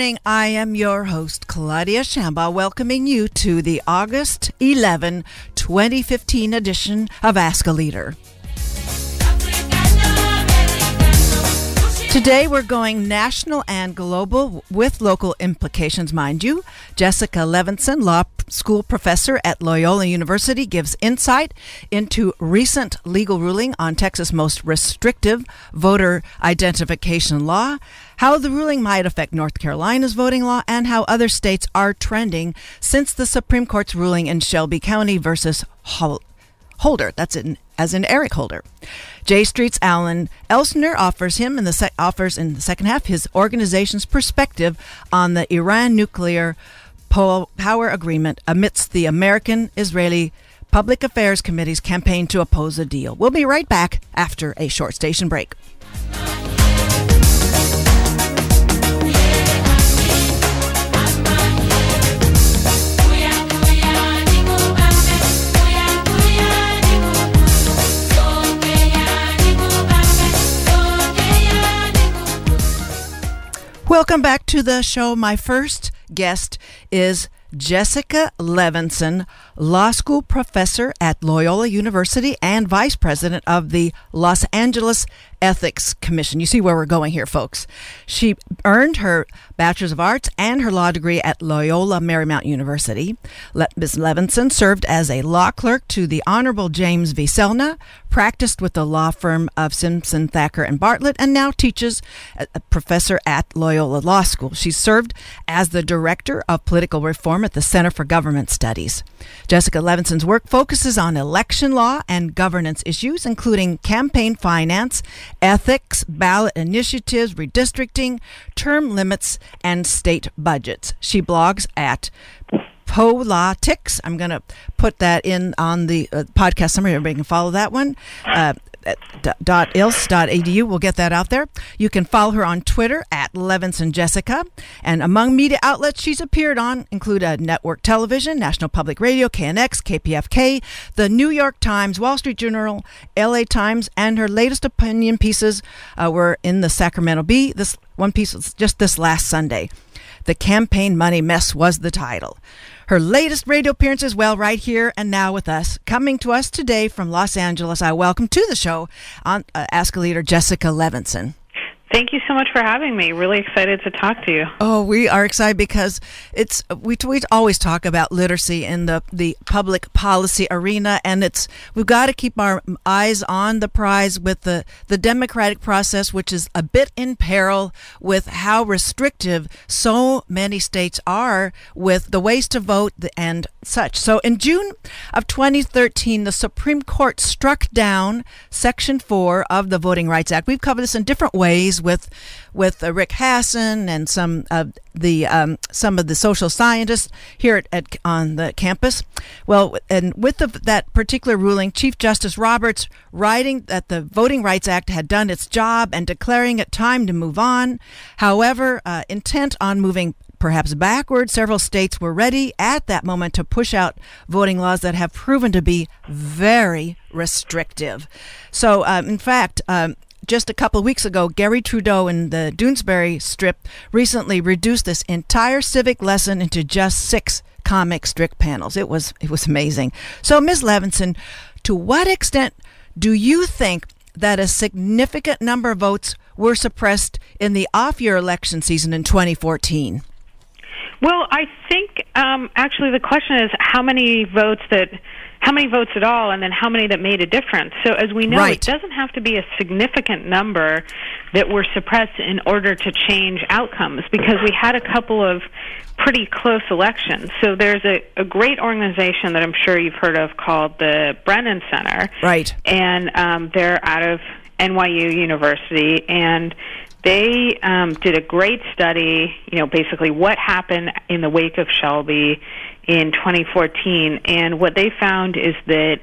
Morning. I am your host, Claudia Shambaugh, welcoming you to the August 11, 2015 edition of Ask a Leader. Today we're going national and global with local implications, mind you. Jessica Levinson, law school professor at Loyola University, gives insight into recent legal ruling on Texas' most restrictive voter identification law, how the ruling might affect North Carolina's voting law, and how other states are trending since the Supreme Court's ruling in Shelby County versus Holder. That's in as in Eric Holder. J Street's Alan Elsner offers him in the se- offers in the second half his organization's perspective on the Iran nuclear po- power agreement amidst the American Israeli Public Affairs Committee's campaign to oppose the deal. We'll be right back after a short station break. Welcome back to the show. My first guest is Jessica Levinson, law school professor at Loyola University and vice president of the Los Angeles Ethics Commission. You see where we're going here, folks. She earned her Bachelor's of Arts and her law degree at Loyola Marymount University. Ms. Levinson served as a law clerk to the Honorable James V. Selna, practiced with the law firm of Simpson, Thacher, and Bartlett, and now teaches a professor at Loyola Law School. She served as the director of political reform at the Center for Government Studies. Jessica Levinson's work focuses on election law and governance issues, including campaign finance ethics, ballot initiatives, redistricting, term limits, and state budgets. She blogs at Politics. I'm going to put that in on the uh, podcast summary. Everybody can follow that one. Uh, dot edu. We'll get that out there. You can follow her on Twitter at Levinson Jessica. And among media outlets she's appeared on include a network television, National Public Radio, KNX, KPFK, the New York Times, Wall Street Journal, LA Times, and her latest opinion pieces uh, were in the Sacramento Bee. This one piece was just this last Sunday. The Campaign Money Mess was the title. Her latest radio appearance is well right here and now with us. Coming to us today from Los Angeles, I welcome to the show on uh, Ask a Leader Jessica Levinson. Thank you so much for having me. Really excited to talk to you. Oh, we are excited because it's we we always talk about literacy in the the public policy arena, and it's we've got to keep our eyes on the prize with the the democratic process, which is a bit in peril with how restrictive so many states are with the ways to vote and such. So, in June of 2013, the Supreme Court struck down Section Four of the Voting Rights Act. We've covered this in different ways with with uh, Rick Hasen and some of the um, some of the social scientists here at, at, on the campus. Well, and with the, that particular ruling, Chief Justice Roberts writing that the Voting Rights Act had done its job and declaring it time to move on. However, uh, intent on moving perhaps backward. Several states were ready at that moment to push out voting laws that have proven to be very restrictive. So, um, in fact, um, just a couple weeks ago, Garry Trudeau in the Doonesbury strip recently reduced this entire civic lesson into just six comic strip panels. It was it was amazing. So, Ms. Levinson, to what extent do you think that a significant number of votes were suppressed in the off-year election season in 2014? Well, I think um, actually the question is how many votes that how many votes at all, and then how many that made a difference. So, as we know, right. it doesn't have to be a significant number that were suppressed in order to change outcomes because we had a couple of pretty close elections. So, there's a, a great organization that I'm sure you've heard of called the Brennan Center. Right. And um, they're out of NYU University, and they um, did a great study, you know, basically what happened in the wake of Shelby in 2014. And what they found is that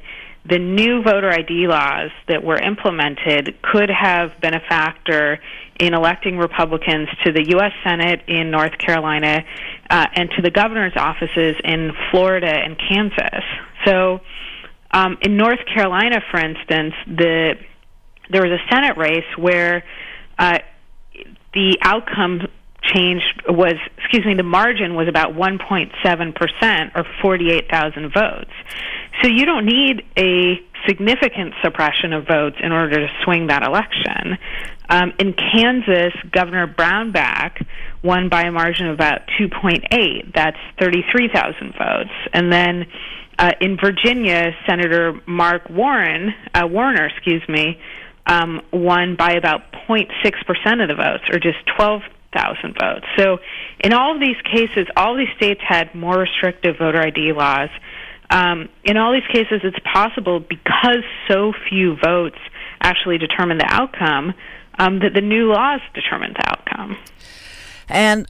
the new voter ID laws that were implemented could have been a factor in electing Republicans to the U.S. Senate in North Carolina uh, and to the governor's offices in Florida and Kansas. So, um, in North Carolina, for instance, the there was a Senate race where uh, the outcome change was excuse me the margin was about 1.7 percent or 48,000 votes. So you don't need a significant suppression of votes in order to swing that election. Um, in Kansas, Governor Brownback won by a margin of about 2.8. That's 33,000 votes. And then uh, in Virginia, Senator Mark Warren, uh, Warner, excuse me, um, won by about 0.6 percent of the votes, or just 12,000 votes. So, in all of these cases, all these states had more restrictive voter ID laws. Um, in all these cases, it's possible because so few votes actually determine the outcome um, that the new laws determine the outcome. And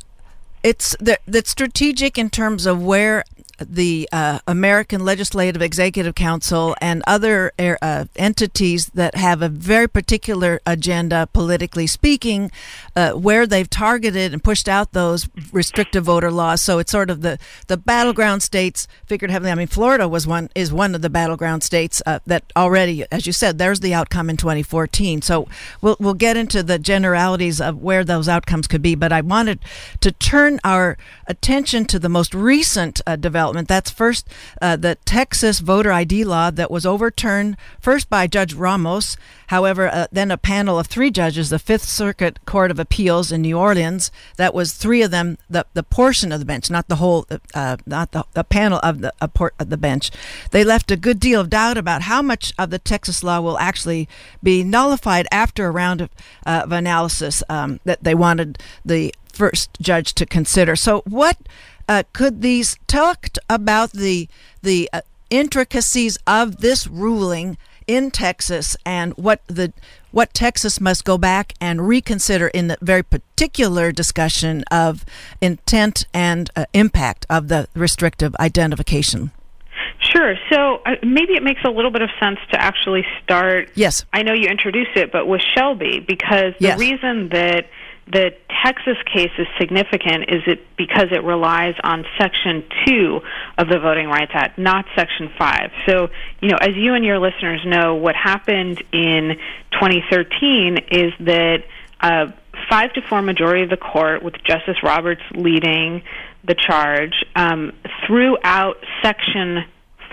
it's the, strategic in terms of where the uh, American Legislative Executive Council and other er, uh, entities that have a very particular agenda, politically speaking, uh, where they've targeted and pushed out those restrictive voter laws. So it's sort of the, the battleground states figured heavily. I mean, Florida was one is one of the battleground states uh, that already, as you said, there's the outcome in 2014. So we'll we'll get into the generalities of where those outcomes could be. But I wanted to turn our attention to the most recent uh, development development. That's first uh, the Texas voter ID law that was overturned first by Judge Ramos. However, uh, then a panel of three judges, the Fifth Circuit Court of Appeals in New Orleans, that was three of them, the, the portion of the bench, not the whole, uh, not the, the panel of the, port, of the bench. They left a good deal of doubt about how much of the Texas law will actually be nullified after a round of, uh, of analysis um, that they wanted the first judge to consider. So, what uh, could these talk about the the uh, intricacies of this ruling in Texas and what the what Texas must go back and reconsider in the very particular discussion of intent and uh, impact of the restrictive identification. Sure. So uh, maybe it makes a little bit of sense to actually start. Yes. I know you introduced it, but with Shelby, because the yes. reason that the Texas case is significant is it because it relies on Section 2 of the Voting Rights Act, not Section 5. So, you know, as you and your listeners know, what happened in 2013 is that a 5 to 4 majority of the court, with Justice Roberts leading the charge, um, threw out Section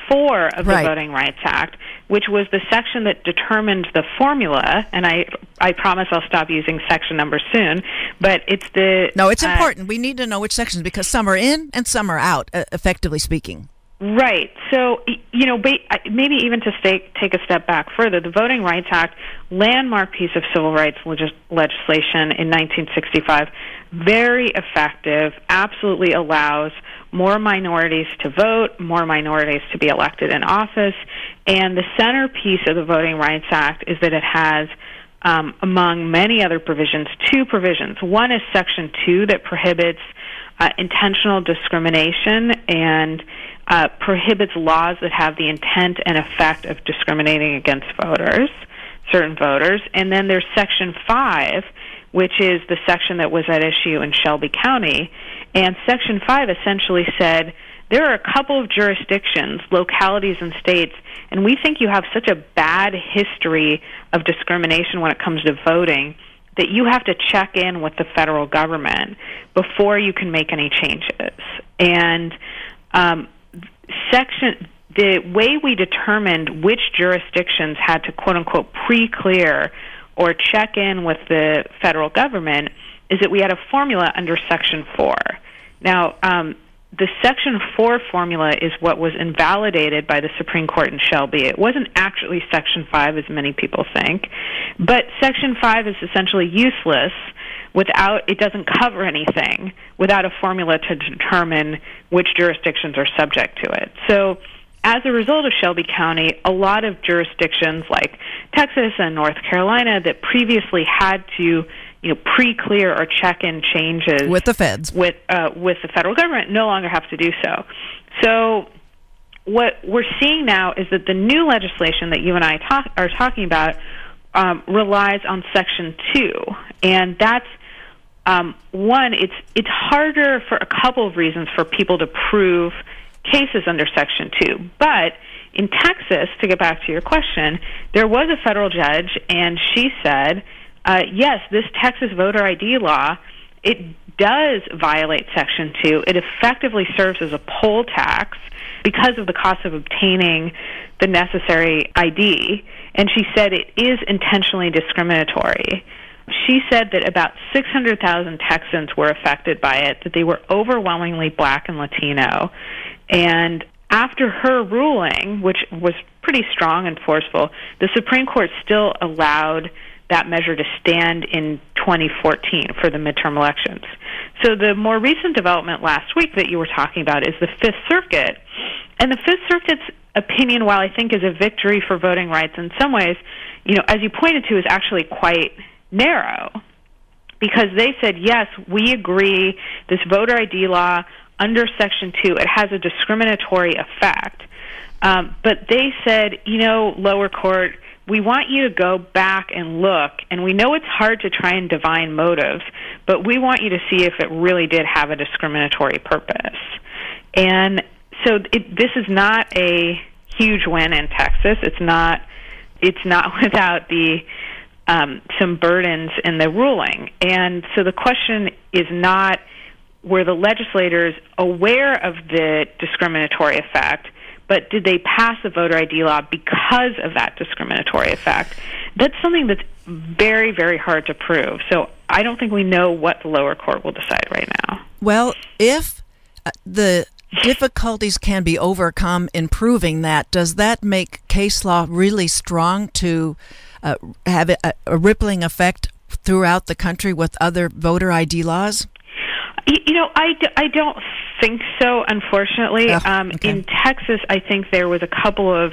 4 of right. the Voting Rights Act, which was the section that determined the formula. And I, I promise I'll stop using section numbers soon. But it's the no, it's uh, important. We need to know which sections because some are in and some are out, uh, effectively speaking. Right. So, you know, maybe even to stay, take a step back further, the Voting Rights Act, landmark piece of civil rights legis- legislation in 1965, very effective, absolutely allows more minorities to vote, more minorities to be elected in office. And the centerpiece of the Voting Rights Act is that it has, um, among many other provisions, two provisions. One is Section 2 that prohibits uh, intentional discrimination and uh, prohibits laws that have the intent and effect of discriminating against voters, certain voters. And then there's Section 5, which is the section that was at issue in Shelby County and Section 5 essentially said there are a couple of jurisdictions, localities, and states, and we think you have such a bad history of discrimination when it comes to voting that you have to check in with the federal government before you can make any changes. And um, section the way we determined which jurisdictions had to quote unquote pre-clear or check in with the federal government is that we had a formula under Section 4. Now, um, the Section 4 formula is what was invalidated by the Supreme Court in Shelby. It wasn't actually Section 5, as many people think, but Section 5 is essentially useless without, it doesn't cover anything without a formula to determine which jurisdictions are subject to it. So, as a result of Shelby County, a lot of jurisdictions like Texas and North Carolina that previously had to you know pre-clear or check-in changes with the feds with uh, with the federal government no longer have to do so. So what we're seeing now is that the new legislation that you and I talk, are talking about um, relies on Section Two, and that's um, one. It's it's harder for a couple of reasons for people to prove cases under Section Two, but in Texas, to get back to your question, there was a federal judge, and she said uh, yes, this Texas voter ID law it does violate Section 2, it effectively serves as a poll tax because of the cost of obtaining the necessary ID. And she said it is intentionally discriminatory. She said that about 600,000 Texans were affected by it, that they were overwhelmingly black and Latino. And after her ruling, which was pretty strong and forceful, the Supreme Court still allowed that measure to stand in 2014 for the midterm elections. So the more recent development last week that you were talking about is the Fifth Circuit. And the Fifth Circuit's opinion, while I think is a victory for voting rights in some ways, you know, as you pointed to, is actually quite narrow. Because they said, yes, we agree, this voter ID law under Section 2, it has a discriminatory effect. Um, but they said, you know, lower court, we want you to go back and look, and we know it's hard to try and divine motives, but we want you to see if it really did have a discriminatory purpose. And so it, this is not a huge win in Texas. It's not. It's not without the um, some burdens in the ruling. And so the question is not were the legislators aware of the discriminatory effect, but did they pass a voter ID law because of that discriminatory effect? That's something that's very, very hard to prove. So I don't think we know what the lower court will decide right now. Well, if uh, the difficulties can be overcome in proving that, does that make case law really strong to uh, have a, a rippling effect throughout the country with other voter ID laws? You know, I, I don't think so, unfortunately. Oh, um, okay. In Texas, I think there was a couple of,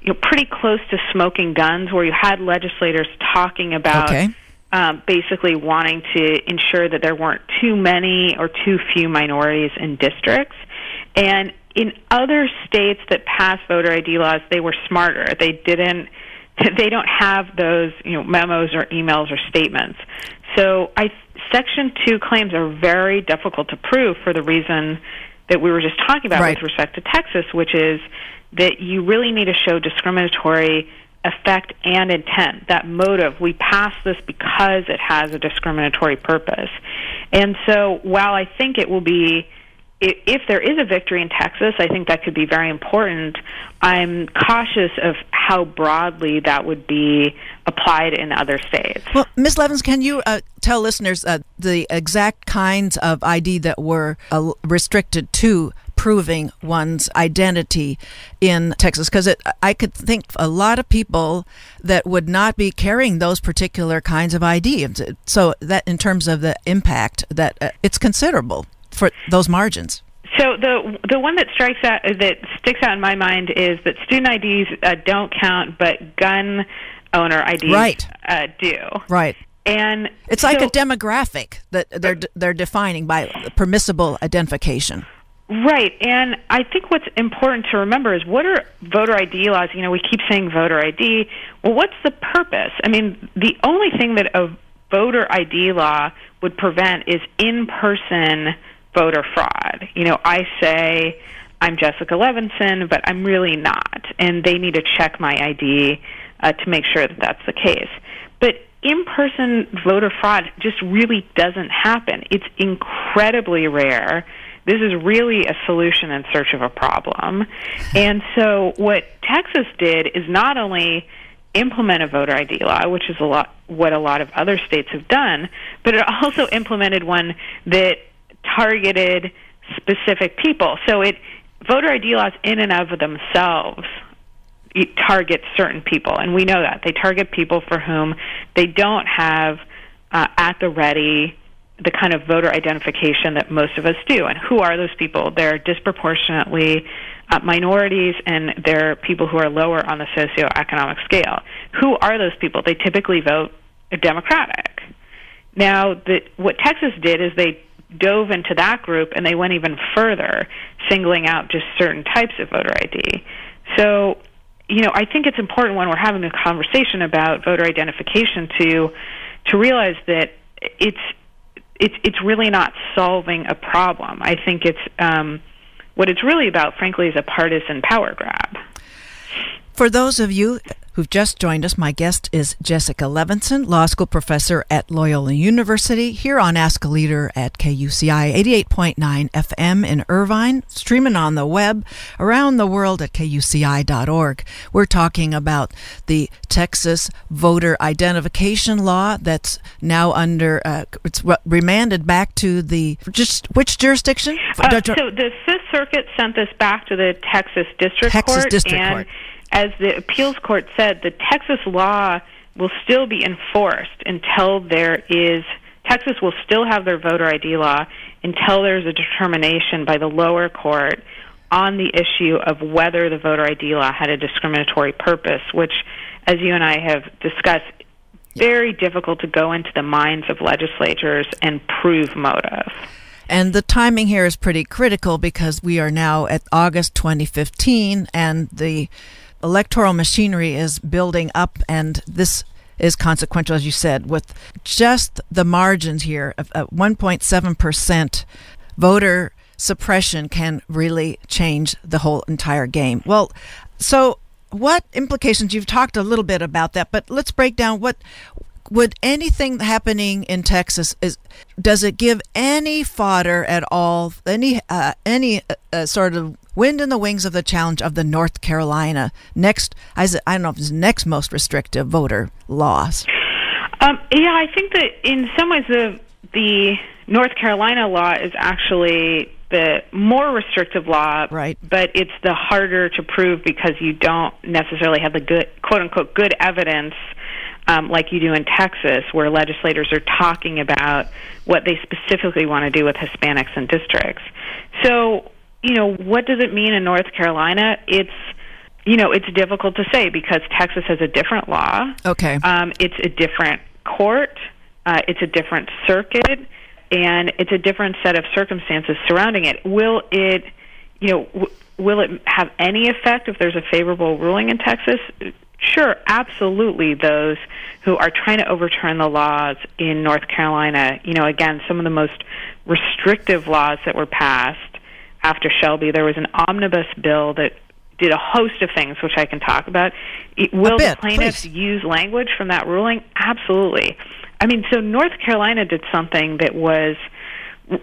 you know, pretty close to smoking guns where you had legislators talking about Okay. um, basically wanting to ensure that there weren't too many or too few minorities in districts. And in other states that passed voter ID laws, they were smarter. They didn't. They don't have those, you know, memos or emails or statements. So, I Section Two claims are very difficult to prove for the reason that we were just talking about Right. with respect to Texas, which is that you really need to show discriminatory effect and intent, that motive. We pass this because it has a discriminatory purpose. And so while I think it will be, if there is a victory in Texas, I think that could be very important. I'm cautious of how broadly that would be applied in other states. Well, Ms. Levins, can you uh, tell listeners uh, the exact kinds of ID that were uh, restricted to proving one's identity in Texas? Because I could think a lot of people that would not be carrying those particular kinds of ID. So that, in terms of the impact, that uh, it's considerable for those margins. So the the one that strikes out that sticks out in my mind is that student IDs uh, don't count, but gun owner IDs Right. uh, do. Right. And It's like a demographic that they're they're defining by permissible identification. Right, and I think what's important to remember is what are voter ID laws? You know, we keep saying voter ID. Well, what's the purpose? I mean, the only thing that a voter ID law would prevent is in person voter fraud. You know, I say I'm Jessica Levinson, but I'm really not, and they need to check my ID uh, to make sure that that's the case. But in person voter fraud just really doesn't happen. It's incredibly rare. This is really a solution in search of a problem. And so what Texas did is not only implement a voter ID law, which is a lot what a lot of other states have done, but it also implemented one that targeted specific people. So it voter ID laws in and of themselves target certain people, and we know that they target people for whom they don't have uh, at the ready the kind of voter identification that most of us do. And who are those people? They're disproportionately uh, minorities, and they're people who are lower on the socioeconomic scale. Who are those people? They typically vote Democratic. Now, the, what Texas did is they dove into that group and they went even further, singling out just certain types of voter ID. So, you know, I think it's important when we're having a conversation about voter identification to to realize that it's it's it's really not solving a problem. I think it's um, what it's really about, frankly, is a partisan power grab. For those of you who've just joined us, my guest is Jessica Levinson, law school professor at Loyola University, here on Ask a Leader at KUCI 88.9 FM in Irvine, streaming on the web around the world at kuci.org. We're talking about the Texas voter identification law that's now under, uh, it's remanded back to the, just which jurisdiction? Uh, so the Fifth Circuit sent this back to the Texas District Texas Court. District Court as the appeals court said, the Texas law will still be enforced until there is Texas will still have their voter ID law until there's a determination by the lower court on the issue of whether the voter ID law had a discriminatory purpose, which, as you and I have discussed, very difficult to go into the minds of legislatures and prove motive. And the timing here is pretty critical because we are now at August 2015 and the electoral machinery is building up, and this is consequential, as you said, with just the margins here of 1.7% voter suppression can really change the whole entire game. Well, so what implications you've talked a little bit about that, but let's break down what would anything happening in Texas is does it give any fodder at all any uh, any uh, uh sort of wind in the wings of the challenge of the North Carolina next, I don't know if it's next most restrictive voter laws. Um, yeah, I think that in some ways the the North Carolina law is actually the more restrictive law, right? But it's the harder to prove because you don't necessarily have the good quote unquote good evidence. Um, like you do in Texas, where legislators are talking about what they specifically want to do with Hispanics and districts. So you know, what does it mean in North Carolina? It's you know, it's difficult to say because Texas has a different law. Okay. Um, it's a different court. Uh, it's a different circuit, and it's a different set of circumstances surrounding it. Will it, you know, w- will it have any effect if there's a favorable ruling in Texas? Sure, absolutely. Those who are trying to overturn the laws in North Carolina, you know, again, some of the most restrictive laws that were passed after Shelby, there was an omnibus bill that did a host of things, which I can talk about. Will bit, the plaintiffs please. use language from that ruling? Absolutely. I mean, so North Carolina did something that was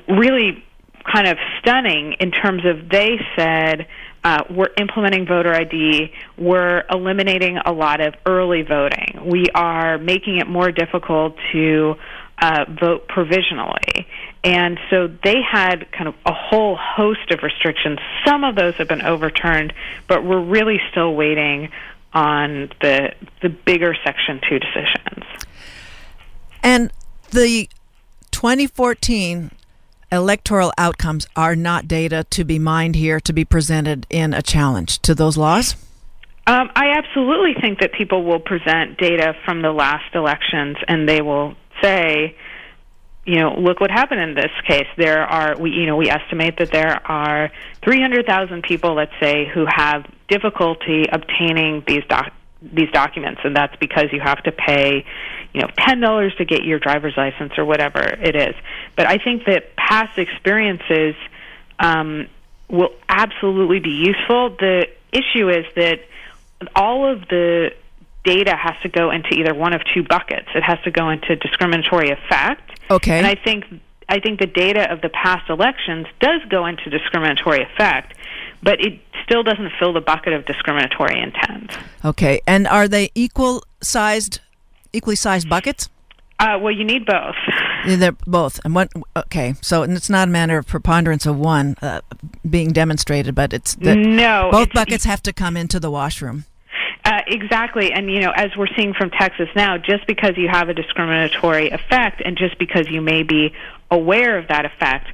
really kind of stunning in terms of they said uh, we're implementing voter ID, we're eliminating a lot of early voting, we are making it more difficult to uh, vote provisionally. And so they had kind of a whole host of restrictions. Some of those have been overturned, but we're really still waiting on the the bigger Section 2 decisions. And the 2014 electoral outcomes are not data to be mined here to be presented in a challenge to those laws? Um, I absolutely think that people will present data from the last elections and they will say, you know, look what happened in this case. There are, we, you know, we estimate that there are 300,000 people, let's say, who have difficulty obtaining these doc- these documents, and that's because you have to pay, you know, ten dollars to get your driver's license or whatever it is. But I think that past experiences um, will absolutely be useful. The issue is that all of the data has to go into either one of two buckets. It has to go into discriminatory effect. Okay. And I think I think the data of the past elections does go into discriminatory effect, but it still doesn't fill the bucket of discriminatory intent. Okay. And are they equal sized equally sized buckets? Uh, well, you need both. They're both. And what? Okay, so it's not a matter of preponderance of one uh, being demonstrated, but it's that no. both buckets have to come into the washroom. Uh, exactly, and you know, as we're seeing from Texas now, just because you have a discriminatory effect, and just because you may be aware of that effect,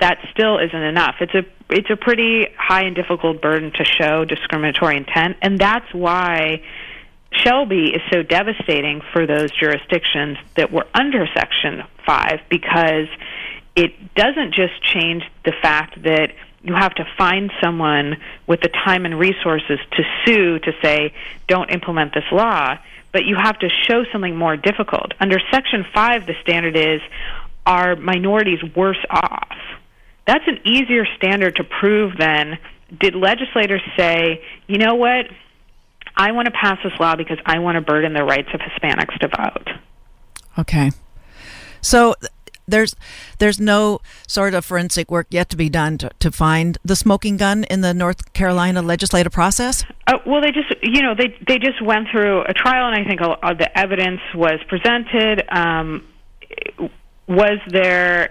that still isn't enough. It's a it's a pretty high and difficult burden to show discriminatory intent, and that's why Shelby is so devastating for those jurisdictions that were under Section Five because it doesn't just change the fact that you have to find someone with the time and resources to sue to say, don't implement this law, but you have to show something more difficult. Under Section 5, the standard is, are minorities worse off? That's an easier standard to prove than did legislators say, you know what? I want to pass this law because I want to burden the rights of Hispanics to vote. Okay. So there's there's no sort of forensic work yet to be done to, to find the smoking gun in the North Carolina legislative process. Uh, well, they just you know they they just went through a trial, and I think a, the evidence was presented. Um, was there?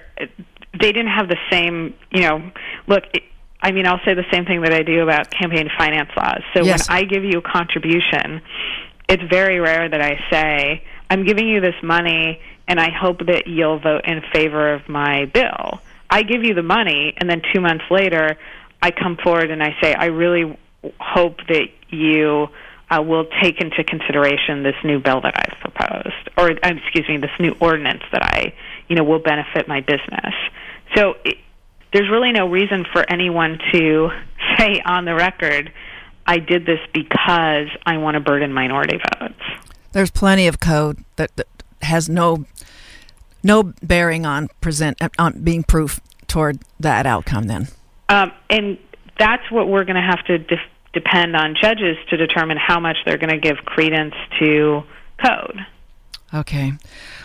They didn't have the same you know look. It, I mean, I'll say the same thing that I do about campaign finance laws. So yes. when I give you a contribution, it's very rare that I say, I'm giving you this money and I hope that you'll vote in favor of my bill. I give you the money, and then two months later, I come forward and I say, I really hope that you uh, will take into consideration this new bill that I've proposed, or uh, excuse me, this new ordinance that I, you know, will benefit my business. So it, there's really no reason for anyone to say on the record, I did this because I want to burden minority votes. There's plenty of code that, that has no no bearing on present on being proof toward that outcome. Then, um, and that's what we're going to have to de- depend on judges to determine how much they're going to give credence to code. Okay,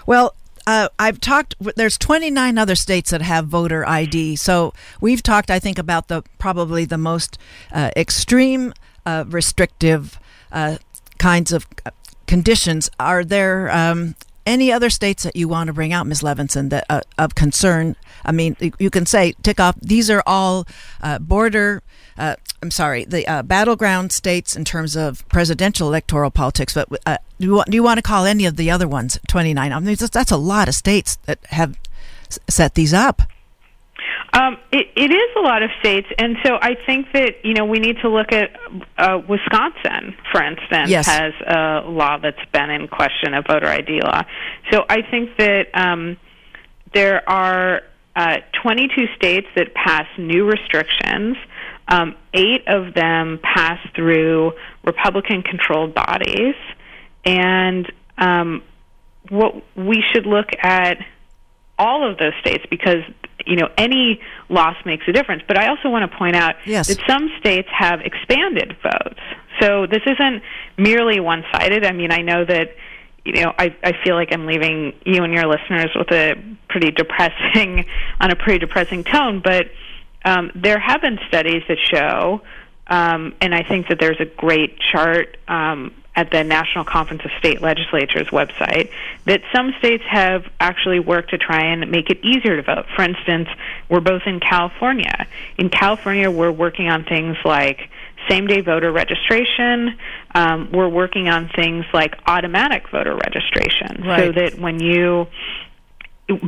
well. Uh, I've talked. There's 29 other states that have voter ID. So we've talked, I think, about the probably the most uh, extreme, uh, restrictive uh, kinds of uh, conditions. Are there um, any other states that you want to bring out, Ms. Levinson, that uh, of concern? I mean, you can say tick off. These are all uh, border. Uh, I'm sorry, the uh, battleground states in terms of presidential electoral politics. But uh, do you, want, do you want to call any of the other ones 29? I mean, that's, that's a lot of states that have set these up. Um, it, it is a lot of states, and so I think that you know we need to look at uh, Wisconsin, for instance, yes. has a law that's been in question, a voter ID law. So I think that um, there are uh, 22 states that pass new restrictions. Um, eight of them pass through Republican-controlled bodies, and um, what we should look at all of those states because you know any loss makes a difference. But I also want to point out yes. that some states have expanded votes, so this isn't merely one-sided. I mean, I know that you know I I feel like I'm leaving you and your listeners with a pretty depressing on a pretty depressing tone, but um, there have been studies that show. Um, and I think that there's a great chart um, at the National Conference of State Legislatures website that some states have actually worked to try and make it easier to vote. For instance, we're both in California. In California, we're working on things like same day voter registration. Um, we're working on things like automatic voter registration right. so that when you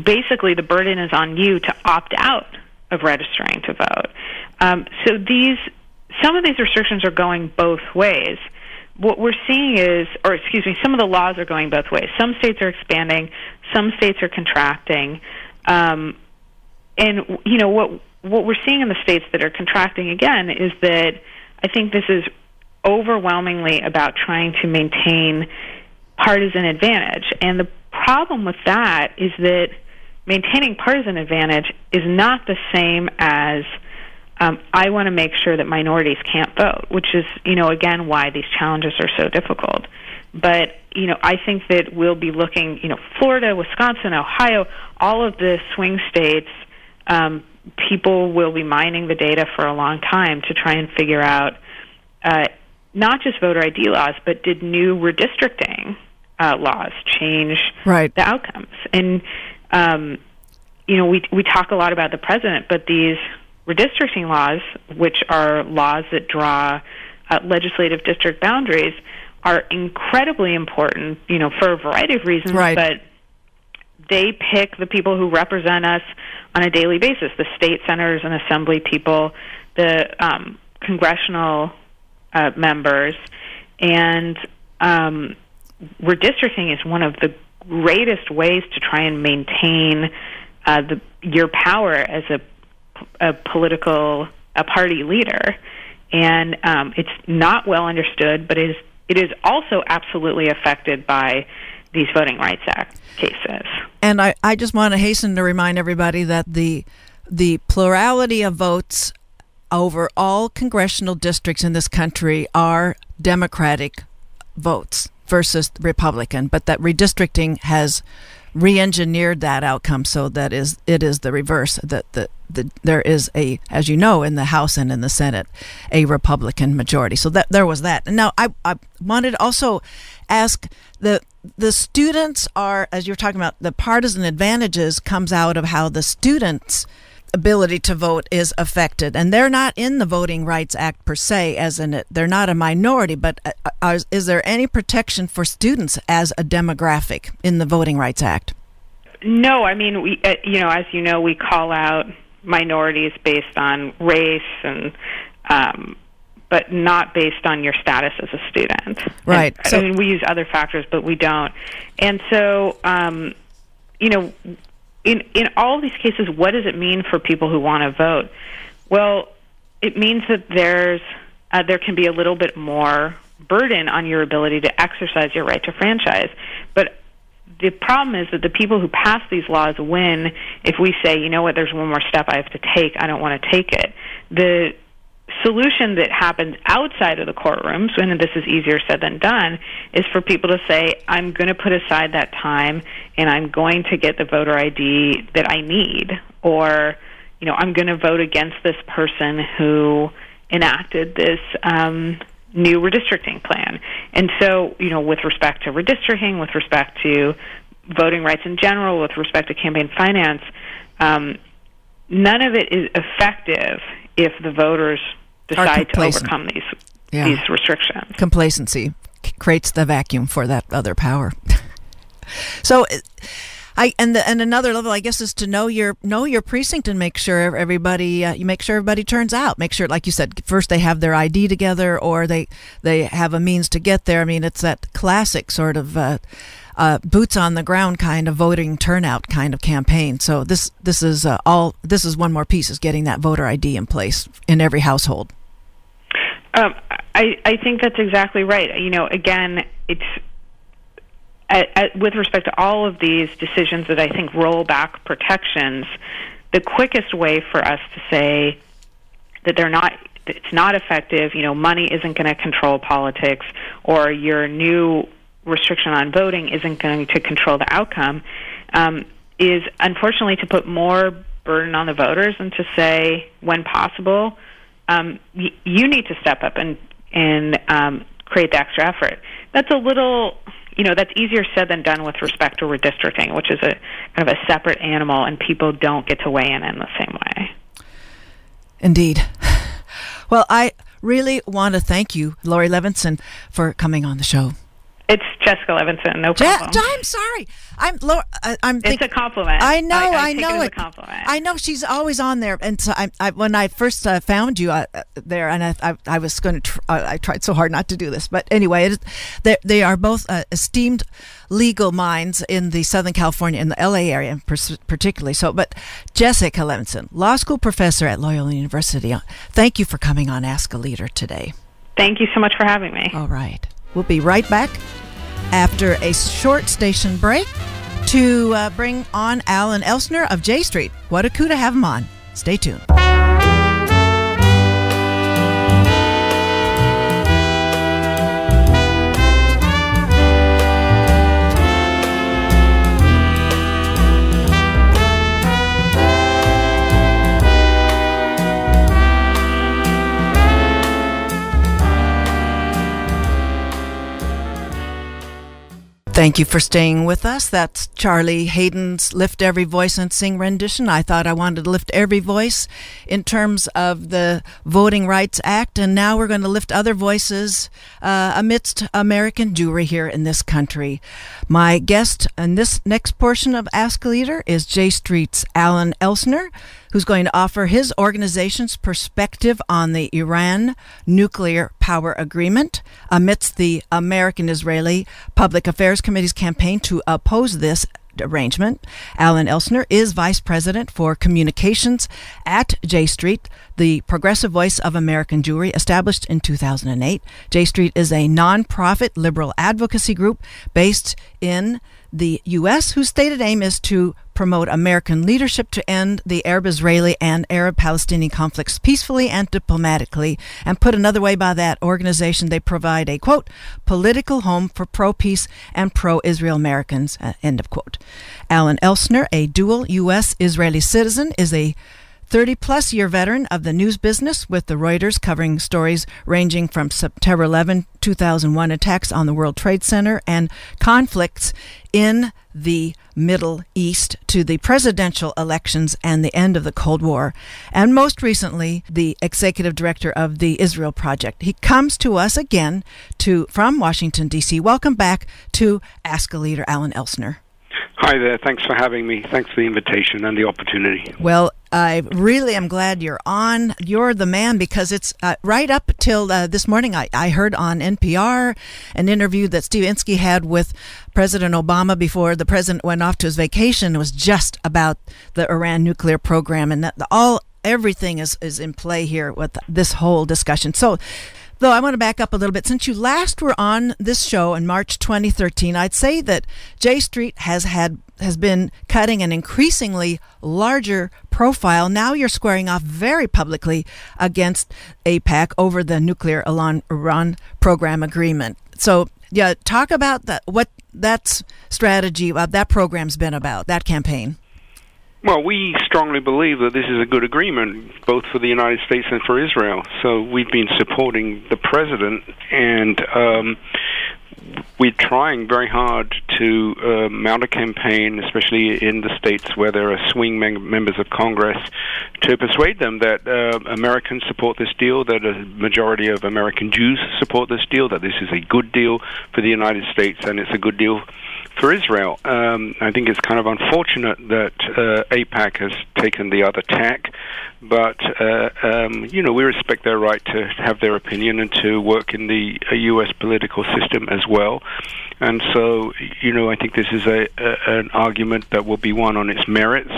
basically the burden is on you to opt out of registering to vote. Um, so these some of these restrictions are going both ways what we're seeing is, or excuse me, some of the laws are going both ways. Some states are expanding, some states are contracting, um, and you know what what we're seeing in the states that are contracting again is that I think this is overwhelmingly about trying to maintain partisan advantage, and the problem with that is that maintaining partisan advantage is not the same as um, I want to make sure that minorities can't vote, which is, you know, again why these challenges are so difficult. But you know, I think that we'll be looking, you know, Florida, Wisconsin, Ohio, all of the swing states. Um, people will be mining the data for a long time to try and figure out uh, not just voter ID laws, but did new redistricting uh, laws change right. the outcomes? And um, you know, we we talk a lot about the president, but these redistricting laws, which are laws that draw uh, legislative district boundaries, are incredibly important, you know, for a variety of reasons, right. but they pick the people who represent us on a daily basis the state senators and assembly people, the um, congressional uh, members, and um, redistricting is one of the greatest ways to try and maintain uh, the, your power as a a political a party leader, and um, it's not well understood, but is it is also absolutely affected by these Voting Rights Act cases. And I, I just want to hasten to remind everybody that the the plurality of votes over all congressional districts in this country are Democratic votes versus Republican, but that redistricting has re-engineered that outcome so that is it is the reverse that the, the there is a as you know in the house and in the senate a republican majority. So that there was that. Now i i wanted to also ask the the students are as you're talking about the partisan advantages comes out of how the students ability to vote is affected. And they're not in the voting rights act per se as in they're not a minority but uh, uh is there any protection for students as a demographic in the voting rights act? No i mean we uh, you know as you know we call out minorities based on race and um, but not based on your status as a student. Right and, so, i mean we use other factors but we don't. And so um, you know in in all these cases, what does it mean for people who want to vote? Well, it means that there's uh, there can be a little bit more burden on your ability to exercise your right to franchise. But the problem is that the people who pass these laws win if we say, you know what, there's one more step I have to take. I don't want to take it. The solution that happens outside of the courtrooms, and this is easier said than done, is for people to say, I'm going to put aside that time and I'm going to get the voter ID that I need, or, you know, I'm going to vote against this person who enacted this um, new redistricting plan. And so, you know, with respect to redistricting, with respect to voting rights in general, with respect to campaign finance, um, none of it is effective if the voters decide to overcome these yeah. these restrictions. Complacency creates the vacuum for that other power. so. I and the, and another level, I guess, is to know your know your precinct and make sure everybody uh, you make sure everybody turns out. Make sure, like you said, first they have their ID together or they they have a means to get there. I mean, it's that classic sort of uh, uh, boots on the ground kind of voting turnout kind of campaign. So this this is uh, all this is one more piece is getting that voter ID in place in every household. Um, I, I think that's exactly right. You know, again, it's at, at, with respect to all of these decisions that I think roll back protections. The quickest way for us to say that they're not it's not effective, you know, money isn't going to control politics, or your new restriction on voting isn't going to control the outcome, um, is unfortunately to put more burden on the voters and to say, when possible, um, y- you need to step up and and um, create the extra effort. That's a little, you know, that's easier said than done with respect to redistricting, which is a kind of a separate animal, and people don't get to weigh in in the same way. Indeed. Well, I really want to thank you, Lori Levinson, for coming on the show. It's Jessica Levinson. No problem. Je- I'm sorry. I'm. Lo- I'm. Think- it's a compliment. I know. I, I, I know it. it. compliment. I know she's always on there, and so I, I when I first uh, found you uh, there, and I, I, I was going to. Tr- I tried so hard not to do this, but anyway, it they, they are both uh, esteemed legal minds in the Southern California, in the LA area, particularly. So, but Jessica Levinson, law school professor at Loyola University. Uh, thank you for coming on Ask a Leader today. Thank you so much for having me. All right. We'll be right back after a short station break to uh, bring on Alan Elsner of J Street. What a coup to have him on. Stay tuned. Thank you for staying with us. That's Charlie Haden's Lift Every Voice and Sing rendition. I thought I wanted to lift every voice in terms of the Voting Rights Act, and now we're going to lift other voices uh, amidst American Jewry here in this country. My guest in this next portion of Ask a Leader is J Street's Alan Elsner who's going to offer his organization's perspective on the Iran nuclear power agreement amidst the American Israeli Public Affairs Committee's campaign to oppose this arrangement. Alan Elsner is Vice President for Communications at J Street, the progressive voice of American Jewry, established in 2008. J Street is a nonprofit liberal advocacy group based in the U.S., whose stated aim is to promote American leadership to end the Arab Israeli and Arab Palestinian conflicts peacefully and diplomatically. And put another way by that organization, they provide a quote, political home for pro peace and pro Israel Americans, uh, end of quote. Alan Elsner, a dual U.S. Israeli citizen, is a 30 plus year veteran of the news business with the Reuters covering stories ranging from September 11, 2001 attacks on the World Trade Center and conflicts in the Middle East to the presidential elections and the end of the Cold War, and most recently, the executive director of the Israel Project. He comes to us again to from Washington D.C. Welcome back to Ask a Leader, Alan Elsner. Hi there. Thanks for having me. Thanks for the invitation and the opportunity. Well, I really am glad you're on. You're the man because it's uh, right up till uh, this morning. I, I heard on NPR an interview that Steve Inskeep had with President Obama before the president went off to his vacation. It was just about the Iran nuclear program, and that all everything is, is in play here with this whole discussion. So, Though I want to back up a little bit. Since you last were on this show in March 2013, I'd say that J Street has had has been cutting an increasingly larger profile. Now you're squaring off very publicly against AIPAC over the nuclear Iran program agreement. So, yeah, talk about that. What that strategy, uh, that program's been about, that campaign. Well, we strongly believe that this is a good agreement, both for the United States and for Israel. So we've been supporting the president, and um, we're trying very hard to uh, mount a campaign, especially in the states where there are swing mem- members of Congress, to persuade them that uh, Americans support this deal, that a majority of American Jews support this deal, that this is a good deal for the United States and it's a good deal for Israel. Um, I think it's kind of unfortunate that uh, AIPAC has taken the other tack, but uh, um, you know we respect their right to have their opinion and to work in the U.S. political system as well. And so, you know, I think this is a, a an argument that will be won on its merits,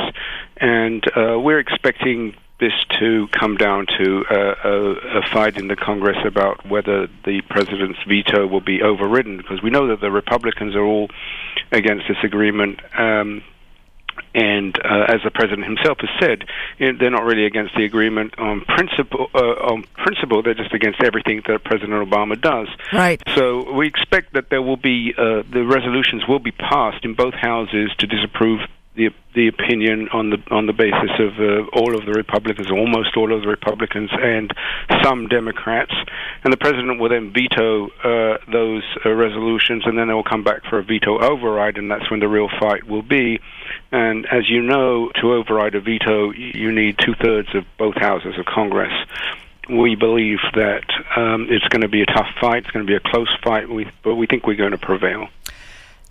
and uh, we're expecting this to come down to a, a, a, fight in the Congress about whether the president's veto will be overridden, because we know that the Republicans are all against this agreement. Um, and uh, as the president himself has said, they're not really against the agreement on principle. Uh, on principle, they're just against everything that President Obama does. Right. So we expect that there will be uh, the resolutions will be passed in both houses to disapprove the the opinion on the on the basis of uh, all of the Republicans, almost all of the Republicans, and some Democrats, and the president will then veto uh, those uh, resolutions, and then they will come back for a veto override, and that's when the real fight will be. And as you know, to override a veto, you need two thirds of both houses of Congress we believe that um, it's going to be a tough fight. It's going to be a close fight, but we think we're going to prevail.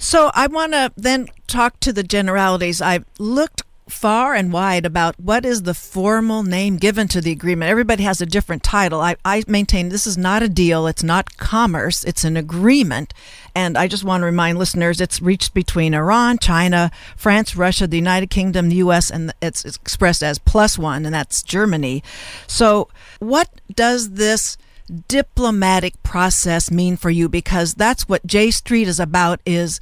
So I want to then talk to the generalities. I've looked far and wide about what is the formal name given to the agreement. Everybody has a different title. I, I maintain this is not a deal, it's not commerce, it's an agreement. And I just want to remind listeners it's reached between Iran, China, France, Russia, the United Kingdom, the U.S., and it's expressed as plus one, and that's Germany. So, what does this diplomatic process mean for you? Because that's what J Street is about is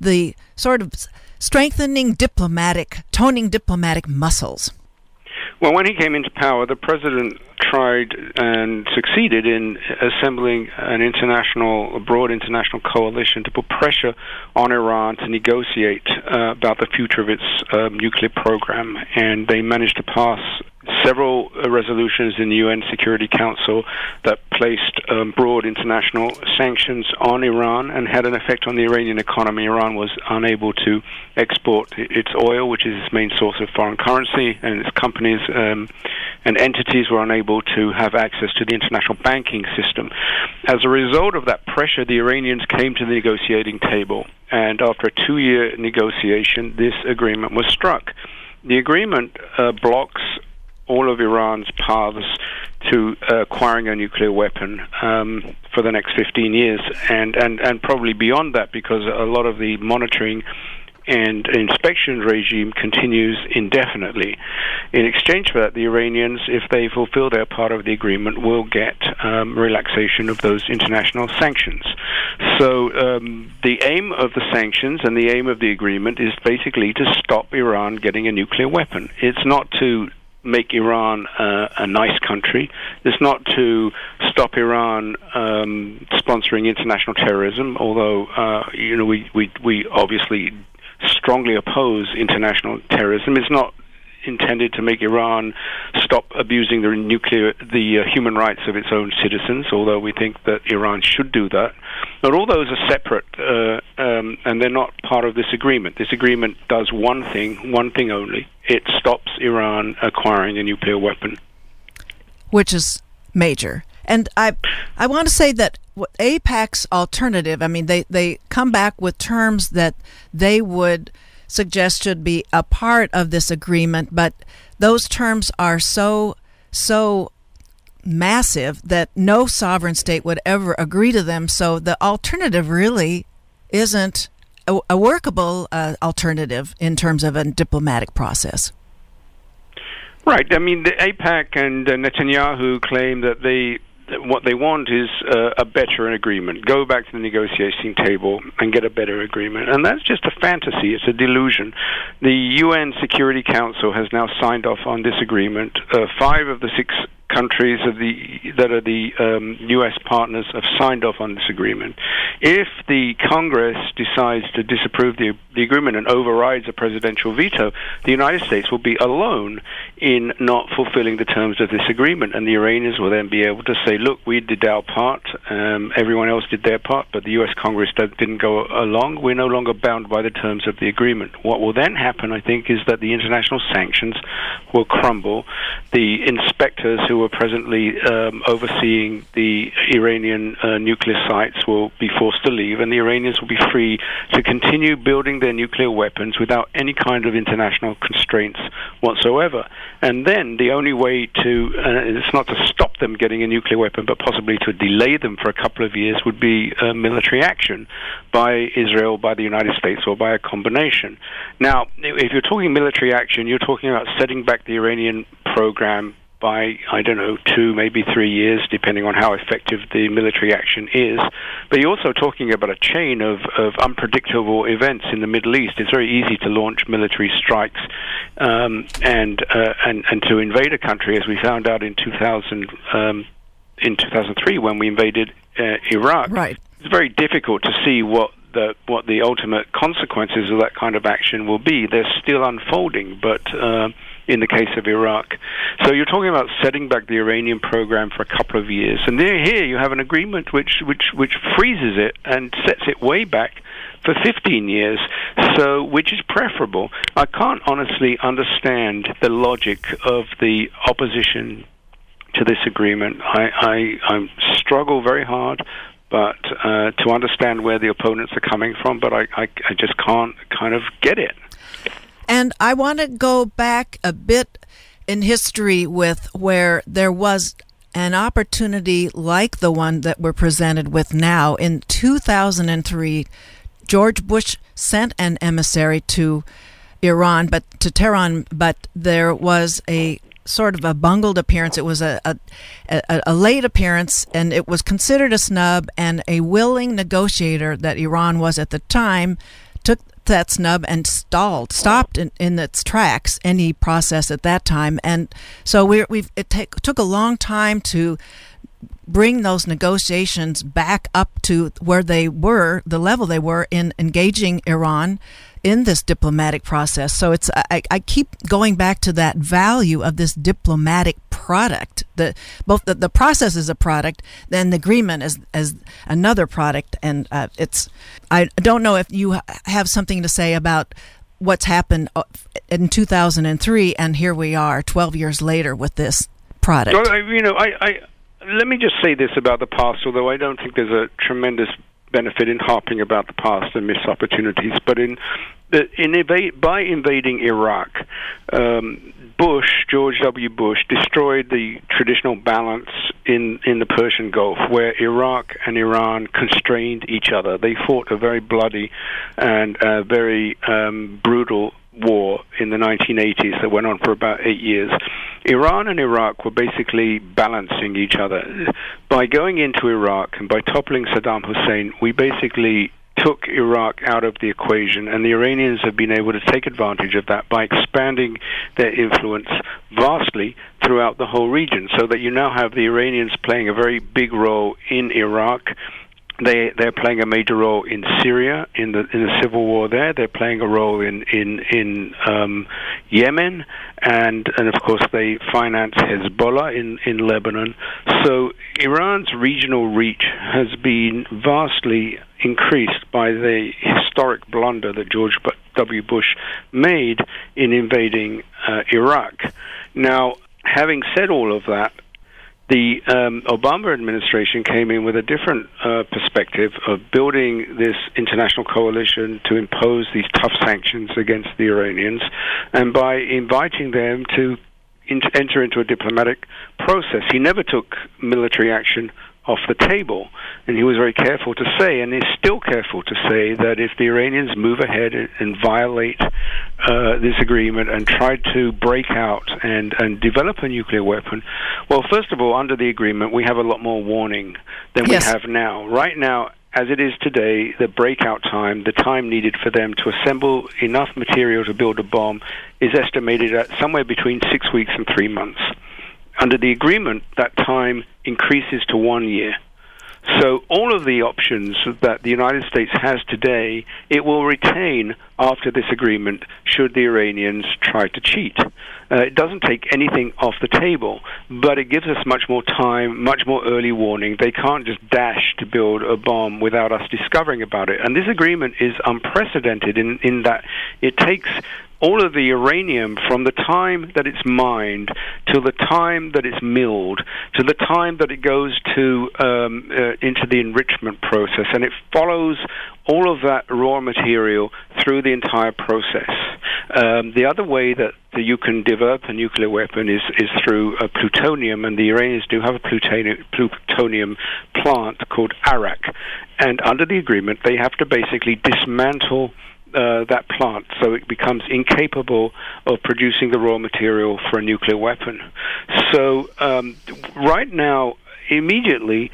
the sort of strengthening diplomatic, toning diplomatic muscles. Well, when he came into power, the president tried and succeeded in assembling an international, a broad international coalition to put pressure on Iran to negotiate uh, about the future of its um, nuclear program. And they managed to pass several uh, resolutions in the UN Security Council that placed um, broad international sanctions on Iran and had an effect on the Iranian economy. Iran was unable to export its oil, which is its main source of foreign currency, and its companies um, and entities were unable to have access to the international banking system. As a result of that pressure, the Iranians came to the negotiating table, and after a two year negotiation, this agreement was struck. The agreement uh, blocks all of Iran's paths to acquiring a nuclear weapon um, for the next 15 years, and, and, and probably beyond that, because a lot of the monitoring and inspection regime continues indefinitely. In exchange for that, the Iranians, if they fulfill their part of the agreement, will get um, relaxation of those international sanctions. So um, the aim of the sanctions and the aim of the agreement is basically to stop Iran getting a nuclear weapon. It's not to make Iran uh, a nice country. It's not to stop Iran um, sponsoring international terrorism, although uh, you know we, we we obviously strongly oppose international terrorism. It's not intended to make Iran stop abusing the nuclear, the uh, human rights of its own citizens. Although we think that Iran should do that, but all those are separate, uh, um, and they're not part of this agreement. This agreement does one thing, one thing only: it stops Iran acquiring a nuclear weapon, which is major. And I, I want to say that AIPAC's alternative. I mean, they they come back with terms that they would suggest should be a part of this agreement, but those terms are so so massive that no sovereign state would ever agree to them. So the alternative really isn't a, a workable uh, alternative in terms of a diplomatic process. Right. I mean, the AIPAC and uh, Netanyahu claim that they what they want is uh, a better agreement. Go back to the negotiating table and get a better agreement. And that's just a fantasy. It's a delusion. The UN Security Council has now signed off on this agreement. Uh, five of the six countries the, that are the um, U.S. partners have signed off on this agreement. If the Congress decides to disapprove the, the agreement and overrides a presidential veto, the United States will be alone in not fulfilling the terms of this agreement, and the Iranians will then be able to say, "Look, we did our part. Um, everyone else did their part, but the U.S. Congress didn't go along. We're no longer bound by the terms of the agreement." What will then happen, I think, is that the international sanctions will crumble. The inspectors who are presently um, overseeing the Iranian uh, nuclear sites will be forced to leave, and the Iranians will be free to continue building their nuclear weapons without any kind of international constraints whatsoever. And then the only way to, uh, it's not to stop them getting a nuclear weapon, but possibly to delay them for a couple of years, would be uh, military action by Israel, by the United States, or by a combination. Now, if you're talking military action, you're talking about setting back the Iranian program by, I don't know, two, maybe three years, depending on how effective the military action is. But you're also talking about a chain of, of unpredictable events in the Middle East. It's very easy to launch military strikes um, and, uh, and, and to invade a country, as we found out in 2000, um, in 2003 when we invaded uh, Iraq. Right. It's very difficult to see what the what the ultimate consequences of that kind of action will be. They're still unfolding, but uh, in the case of Iraq. So you're talking about setting back the Iranian program for a couple of years, and here you have an agreement which which which freezes it and sets it way back for 15 years, so which is preferable. I can't honestly understand the logic of the opposition to this agreement. I, I, I struggle very hard but uh, to understand where the opponents are coming from, but I, I, I just can't kind of get it. And I want to go back a bit in history with where there was an opportunity like the one that we're presented with now. In 2003, George Bush sent an emissary to Iran, but to Tehran, but there was a sort of a bungled appearance. It was a, a, a, a, late appearance, and it was considered a snub. And a willing negotiator that Iran was at the time that snub and stalled, stopped in, in its tracks any process at that time. And so we we've it take, took a long time to bring those negotiations back up to where they were, the level they were in engaging Iran in this diplomatic process. So it's I, I keep going back to that value of this diplomatic product. The both the, the process is a product, then the agreement is as another product, and uh, it's. I don't know if you have something to say about what's happened uh, in 2003, and here we are, 12 years later, with this product. Well, you know, I, I let me just say this about the past, although I don't think there's a tremendous benefit in harping about the past and missed opportunities, but in in by invading Iraq, um, Bush, George W. Bush, destroyed the traditional balance in, in the Persian Gulf, where Iraq and Iran constrained each other. They fought a very bloody and uh, very um, brutal war in the 1980s that went on for about eight years. Iran and Iraq were basically balancing each other. By going into Iraq and by toppling Saddam Hussein, we basically took Iraq out of the equation, and the Iranians have been able to take advantage of that by expanding their influence vastly throughout the whole region, so that you now have the Iranians playing a very big role in Iraq they they're playing a major role in Syria in the in the civil war there. They're playing a role in in in um, Yemen, and and of course they finance Hezbollah in in Lebanon. So Iran's regional reach has been vastly increased by the historic blunder that George W. Bush made in invading uh, Iraq. Now, having said all of that, the um, Obama administration came in with a different uh, perspective of building this international coalition to impose these tough sanctions against the Iranians, and by inviting them to in- enter into a diplomatic process. He never took military action off the table. And he was very careful to say, and is still careful to say, that if the Iranians move ahead and violate uh, this agreement and try to break out and, and develop a nuclear weapon, well, first of all, under the agreement, we have a lot more warning than yes. we have now. Right now, as it is today, the breakout time, the time needed for them to assemble enough material to build a bomb, is estimated at somewhere between six weeks and three months. Under the agreement, that time increases to one year. So all of the options that the United States has today, it will retain after this agreement should the Iranians try to cheat. Uh, it doesn't take anything off the table, but it gives us much more time, much more early warning. They can't just dash to build a bomb without us discovering about it. And this agreement is unprecedented in, in that it takes all of the uranium from the time that it's mined to the time that it's milled to the time that it goes to um, uh, into the enrichment process, and it follows all of that raw material through the entire process. Um, the other way that, you can develop a nuclear weapon is, is through uh, plutonium, and the Iranians do have a plutonium plant called Arak. And under the agreement, they have to basically dismantle uh, that plant, so it becomes incapable of producing the raw material for a nuclear weapon. So, um, right now, immediately,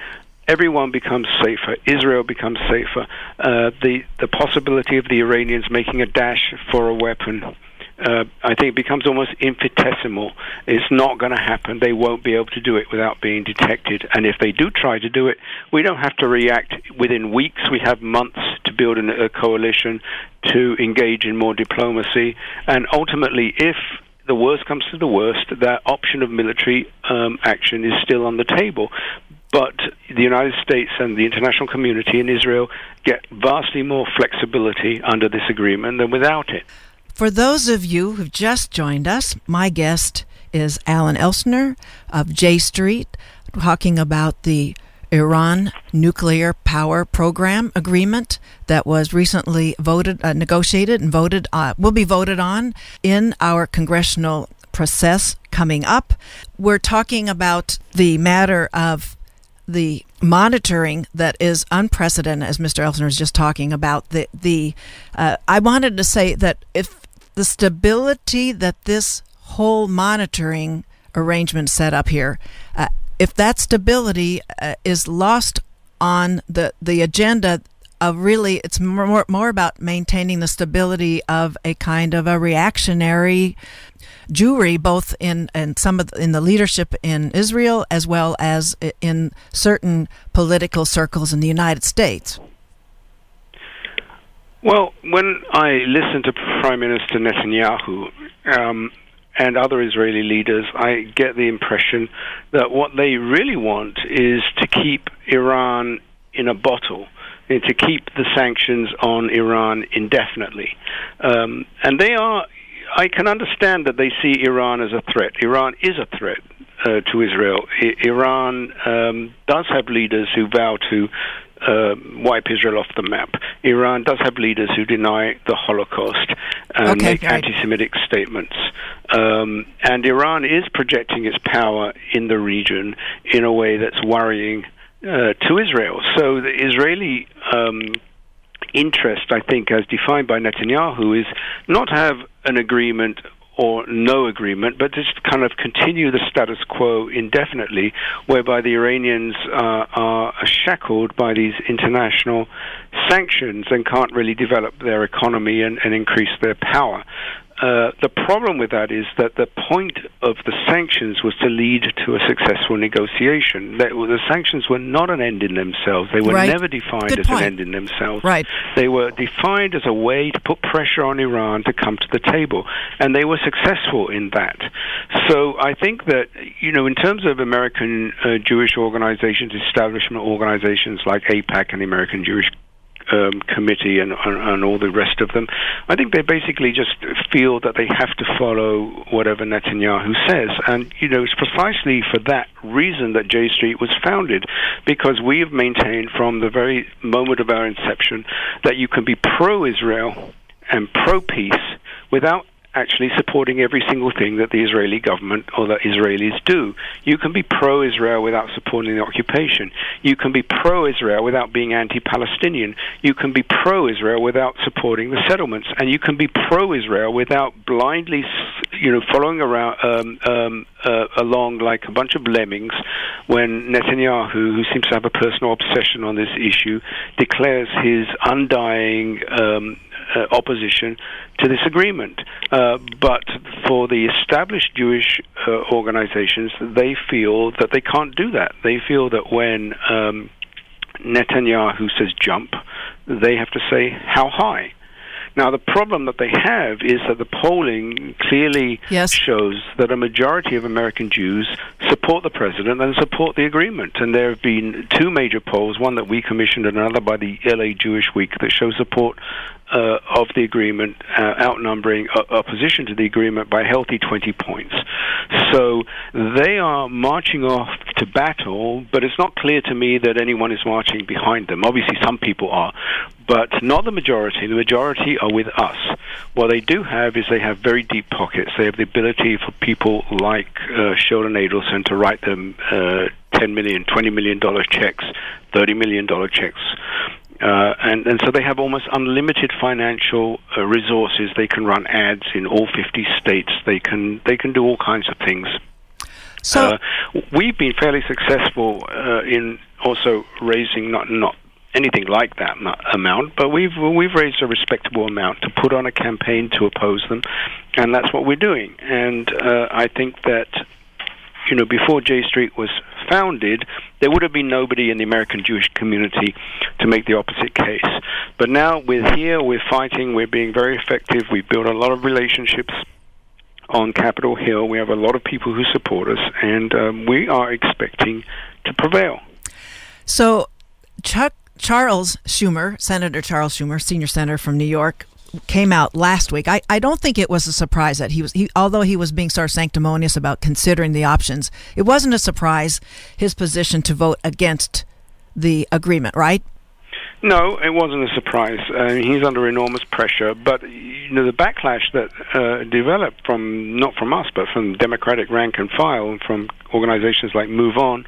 everyone becomes safer. Israel becomes safer. Uh, the the possibility of the Iranians making a dash for a weapon uh, I think it becomes almost infinitesimal. It's not going to happen. They won't be able to do it without being detected. And if they do try to do it, we don't have to react within weeks. We have months to build an, a coalition to engage in more diplomacy. And ultimately, if the worst comes to the worst, that option of military um, action is still on the table. But the United States and the international community in Israel get vastly more flexibility under this agreement than without it. For those of you who've just joined us, my guest is Alan Elsner of J Street, talking about the Iran nuclear power program agreement that was recently voted, uh, negotiated, and voted uh, will be voted on in our congressional process coming up. We're talking about the matter of the monitoring that is unprecedented, as Mr. Elsner is just talking about. The the uh, I wanted to say that if the stability that this whole monitoring arrangement set up here, uh, if that stability uh, is lost on the the agenda of really it's more more about maintaining the stability of a kind of a reactionary Jewry, both in and some of the, in the leadership in Israel as well as in certain political circles in the United States. Well, when I listen to Prime Minister Netanyahu um, and other Israeli leaders, I get the impression that what they really want is to keep Iran in a bottle and to keep the sanctions on Iran indefinitely. Um, and they are, I can understand that they see Iran as a threat. Iran is a threat uh, to Israel. I- Iran um, does have leaders who vow to uh, wipe Israel off the map. Iran does have leaders who deny the Holocaust and Okay, make right. anti-Semitic statements. Um, and Iran is projecting its power in the region in a way that's worrying uh, to Israel. So the Israeli um, interest, I think, as defined by Netanyahu, is not to have an agreement or no agreement, but just kind of continue the status quo indefinitely, whereby the Iranians uh, are shackled by these international sanctions and can't really develop their economy and, and increase their power. Uh, the problem with that is that the point of the sanctions was to lead to a successful negotiation. That, the sanctions were not an end in themselves. They were Right. never defined Good as point. an end in themselves. Right. They were defined as a way to put pressure on Iran to come to the table, and they were successful in that. So I think that you know, in terms of American uh, Jewish organizations, establishment organizations like AIPAC and the American Jewish um, committee and, and, and all the rest of them. I think they basically just feel that they have to follow whatever Netanyahu says. And, you know, it's precisely for that reason that J Street was founded, because we have maintained from the very moment of our inception that you can be pro Israel and pro peace without actually supporting every single thing that the Israeli government or the Israelis do. You can be pro Israel without supporting the occupation. You can be pro Israel without being anti Palestinian. You can be pro Israel without supporting the settlements. And you can be pro Israel without blindly, you know, following around um, um, uh, along like a bunch of lemmings when Netanyahu, who seems to have a personal obsession on this issue, declares his undying um, uh, opposition to this agreement. Uh, but for the established Jewish uh, organizations, they feel that they can't do that. They feel that when um, Netanyahu says jump, they have to say how high. Now, the problem that they have is that the polling clearly Yes. shows that a majority of American Jews support the president and support the agreement. And there have been two major polls, one that we commissioned and another by the LA Jewish Week, that show support uh, of the agreement, uh, outnumbering uh, opposition to the agreement by a healthy 20 points. So they are marching off to battle, but it's not clear to me that anyone is marching behind them. Obviously, some people are, but not the majority. The majority are with us. What they do have is they have very deep pockets. They have the ability for people like uh, Sheldon Adelson to write them uh, 10 million, 20 million dollar checks, 30 million dollar checks. Uh, and, and so they have almost unlimited financial uh, resources. They can run ads in all 50 states. They can they can do all kinds of things. So, Uh, we've been fairly successful uh, in also raising not not anything like that amount, but we've we've raised a respectable amount to put on a campaign to oppose them, and that's what we're doing. And uh, I think that you know before J Street was founded, there would have been nobody in the American Jewish community to make the opposite case. But now we're here, we're fighting, we're being very effective. We've built a lot of relationships on Capitol Hill. We have a lot of people who support us, and um, we are expecting to prevail. so Chuck Charles Schumer, Senator Charles Schumer, senior senator from New York, came out last week. I, I don't think it was a surprise that he was he although he was being sort of sanctimonious about considering the options. It wasn't a surprise his position to vote against the agreement, right? No, it wasn't a surprise. Uh, he's under enormous pressure, but you know the backlash that uh, developed from not from us, but from Democratic rank and file, and from organizations like MoveOn,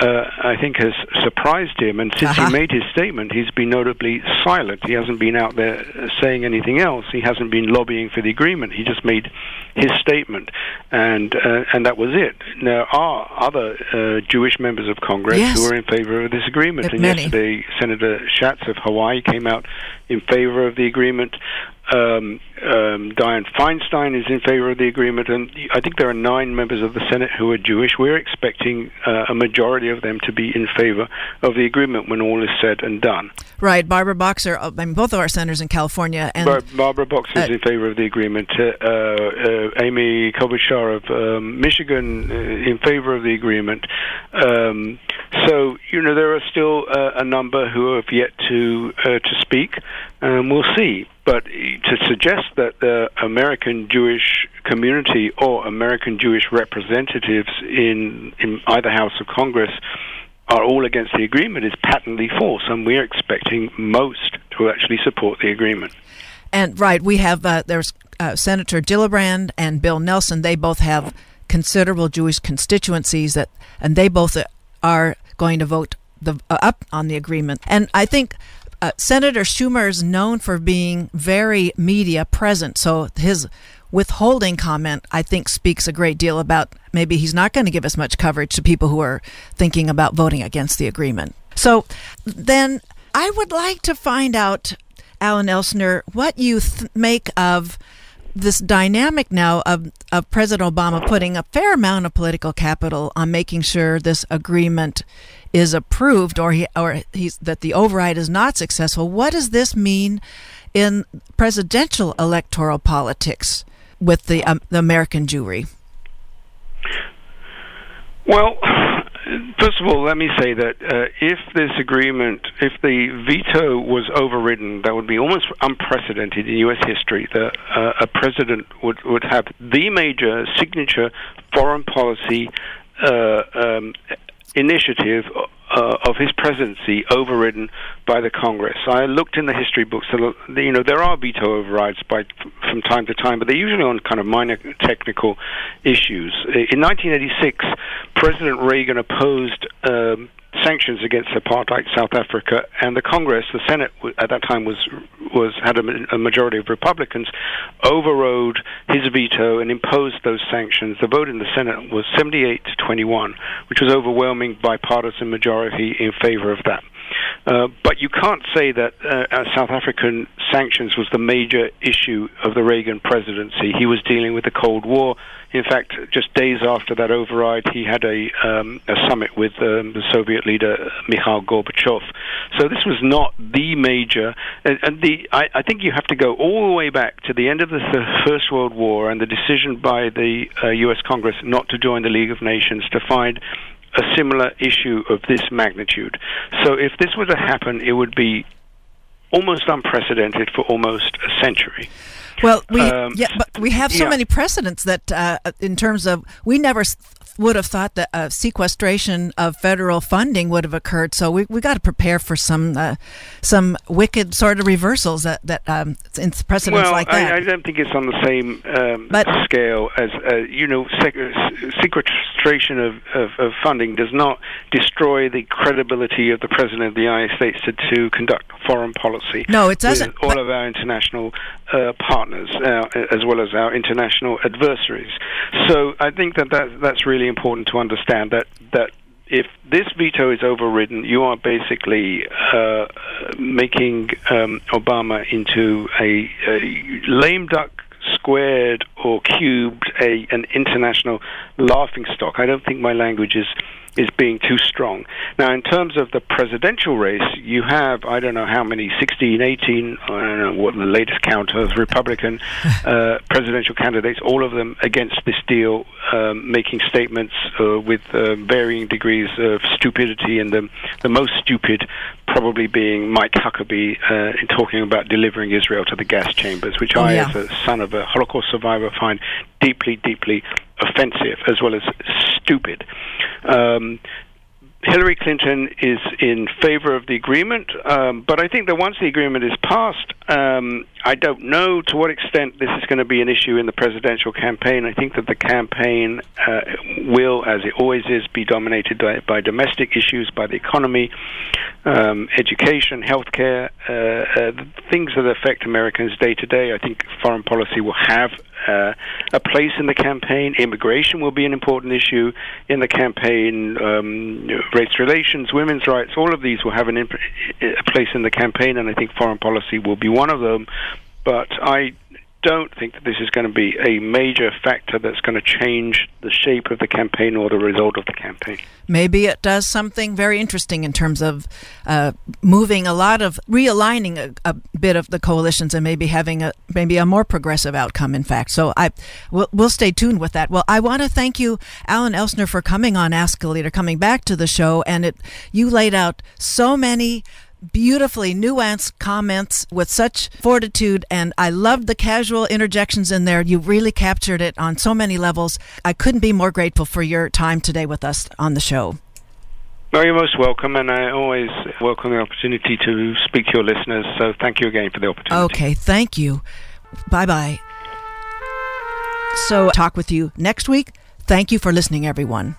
uh, I think has surprised him. And since Uh-huh. he made his statement, he's been notably silent. He hasn't been out there saying anything else. He hasn't been lobbying for the agreement. He just made his statement, and uh, and that was it. There are other uh, Jewish members of Congress Yes. who are in favor of this agreement, But and many. yesterday Senator Schatz of Hawaii came out in favor of the agreement. Um, um, Dianne Feinstein is in favor of the agreement, and I think there are nine members of the Senate who are Jewish. We're expecting uh, a majority of them to be in favor of the agreement when all is said and done. Right. Barbara Boxer, I mean, both of our senators in California, and Bar- Barbara Boxer is uh, in favor of the agreement. Uh, uh, Amy Klobuchar of um, Michigan uh, in favor of the agreement. Um, so you know there are still uh, a number who have yet to uh, to speak, and we'll see. But to suggest that the American Jewish community or American Jewish representatives in in either House of Congress are all against the agreement is patently false, and we're expecting most to actually support the agreement. And right, we have uh, there's uh, Senator Gillibrand and Bill Nelson. They both have considerable Jewish constituencies that, and they both are going to vote the uh, up on the agreement. And I think uh, Senator Schumer is known for being very media present, so his withholding comment, I think, speaks a great deal about maybe he's not going to give as much coverage to people who are thinking about voting against the agreement. So then I would like to find out, Alan Elsner, what you th- make of this dynamic now of, of President Obama putting a fair amount of political capital on making sure this agreement is approved or he or he's that the override is not successful. What does this mean in presidential electoral politics? with the, um, the American Jewry? Well, first of all, let me say that uh, if this agreement, if the veto was overridden, that would be almost unprecedented in U.S. history. That uh, a president would, would have the major signature foreign policy uh, um, initiative uh, of his presidency overridden by the Congress. I looked in the history books. And, You know, there are veto overrides by from time to time, but they're usually on kind of minor technical issues. In 1986, President Reagan opposed. Um, sanctions against apartheid South Africa, and the Congress, the Senate at that time was was had a, a, majority of Republicans, overrode his veto and imposed those sanctions. The vote in the Senate was 78 to 21, which was overwhelming bipartisan majority in favor of that. Uh, but you can't say that uh, South African sanctions was the major issue of the Reagan presidency. He was dealing with the Cold War. In fact, just days after that override, he had a, um, a summit with um, the Soviet leader Mikhail Gorbachev. So this was not the major. And, and the I, I, think you have to go all the way back to the end of the First World War and the decision by the uh, U.S. Congress not to join the League of Nations to find a similar issue of this magnitude. So if this were to happen, it would be almost unprecedented for almost a century. Well, we um, yeah, but we have so yeah. many precedents that, uh, in terms of, we never would have thought that a sequestration of federal funding would have occurred. So we we got to prepare for some uh, some wicked sort of reversals that that um, in precedents well, like that. I, I don't think it's on the same um, but, scale as uh, you know sequestration of, of, of, funding does not destroy the credibility of the president of the United States to, to conduct foreign policy. No, it doesn't. all of our international uh, partners uh, as well as our international adversaries. So I think that, that that's really important to understand that that if this veto is overridden, you are basically uh, making um, Obama into a, a, lame duck squared or cubed, a an international laughing stock. I don't think my language is is being too strong. Now, in terms of the presidential race, you have, I don't know how many, 16, 18, I don't know what the latest count of Republican uh, presidential candidates, all of them against this deal, um, making statements uh, with uh, varying degrees of stupidity, and the, the most stupid probably being Mike Huckabee uh, in talking about delivering Israel to the gas chambers, which oh, I, yeah. as a son of a Holocaust survivor, find deeply, deeply offensive as well as stupid. Um, Hillary Clinton is in favor of the agreement, um, but I think that once the agreement is passed, um, I don't know to what extent this is going to be an issue in the presidential campaign. I think that the campaign uh, will, as it always is, be dominated by, by domestic issues, by the economy, um, education, healthcare, uh, uh, things that affect Americans day to day. I think foreign policy will have uh, a place in the campaign. Immigration will be an important issue in the campaign. Um, race relations, women's rights, all of these will have an imp- a place in the campaign, and I think foreign policy will be one of them. But I don't think that this is going to be a major factor that's going to change the shape of the campaign or the result of the campaign. Maybe it does something very interesting in terms of uh, moving a lot of realigning a, a, bit of the coalitions and maybe having a maybe a more progressive outcome. In fact, so I we'll, we'll stay tuned with that. Well, I want to thank you, Alan Elsner, for coming on Ask a Leader, coming back to the show, and it you laid out so many beautifully nuanced comments with such fortitude and I loved the casual interjections in there. You really captured it on so many levels. I couldn't be more grateful for your time today with us on the show. Well, you're most welcome, and I always welcome the opportunity to speak to your listeners. So thank you again for the opportunity. Okay, thank you. Bye bye. So, talk with you next week. Thank you for listening, everyone.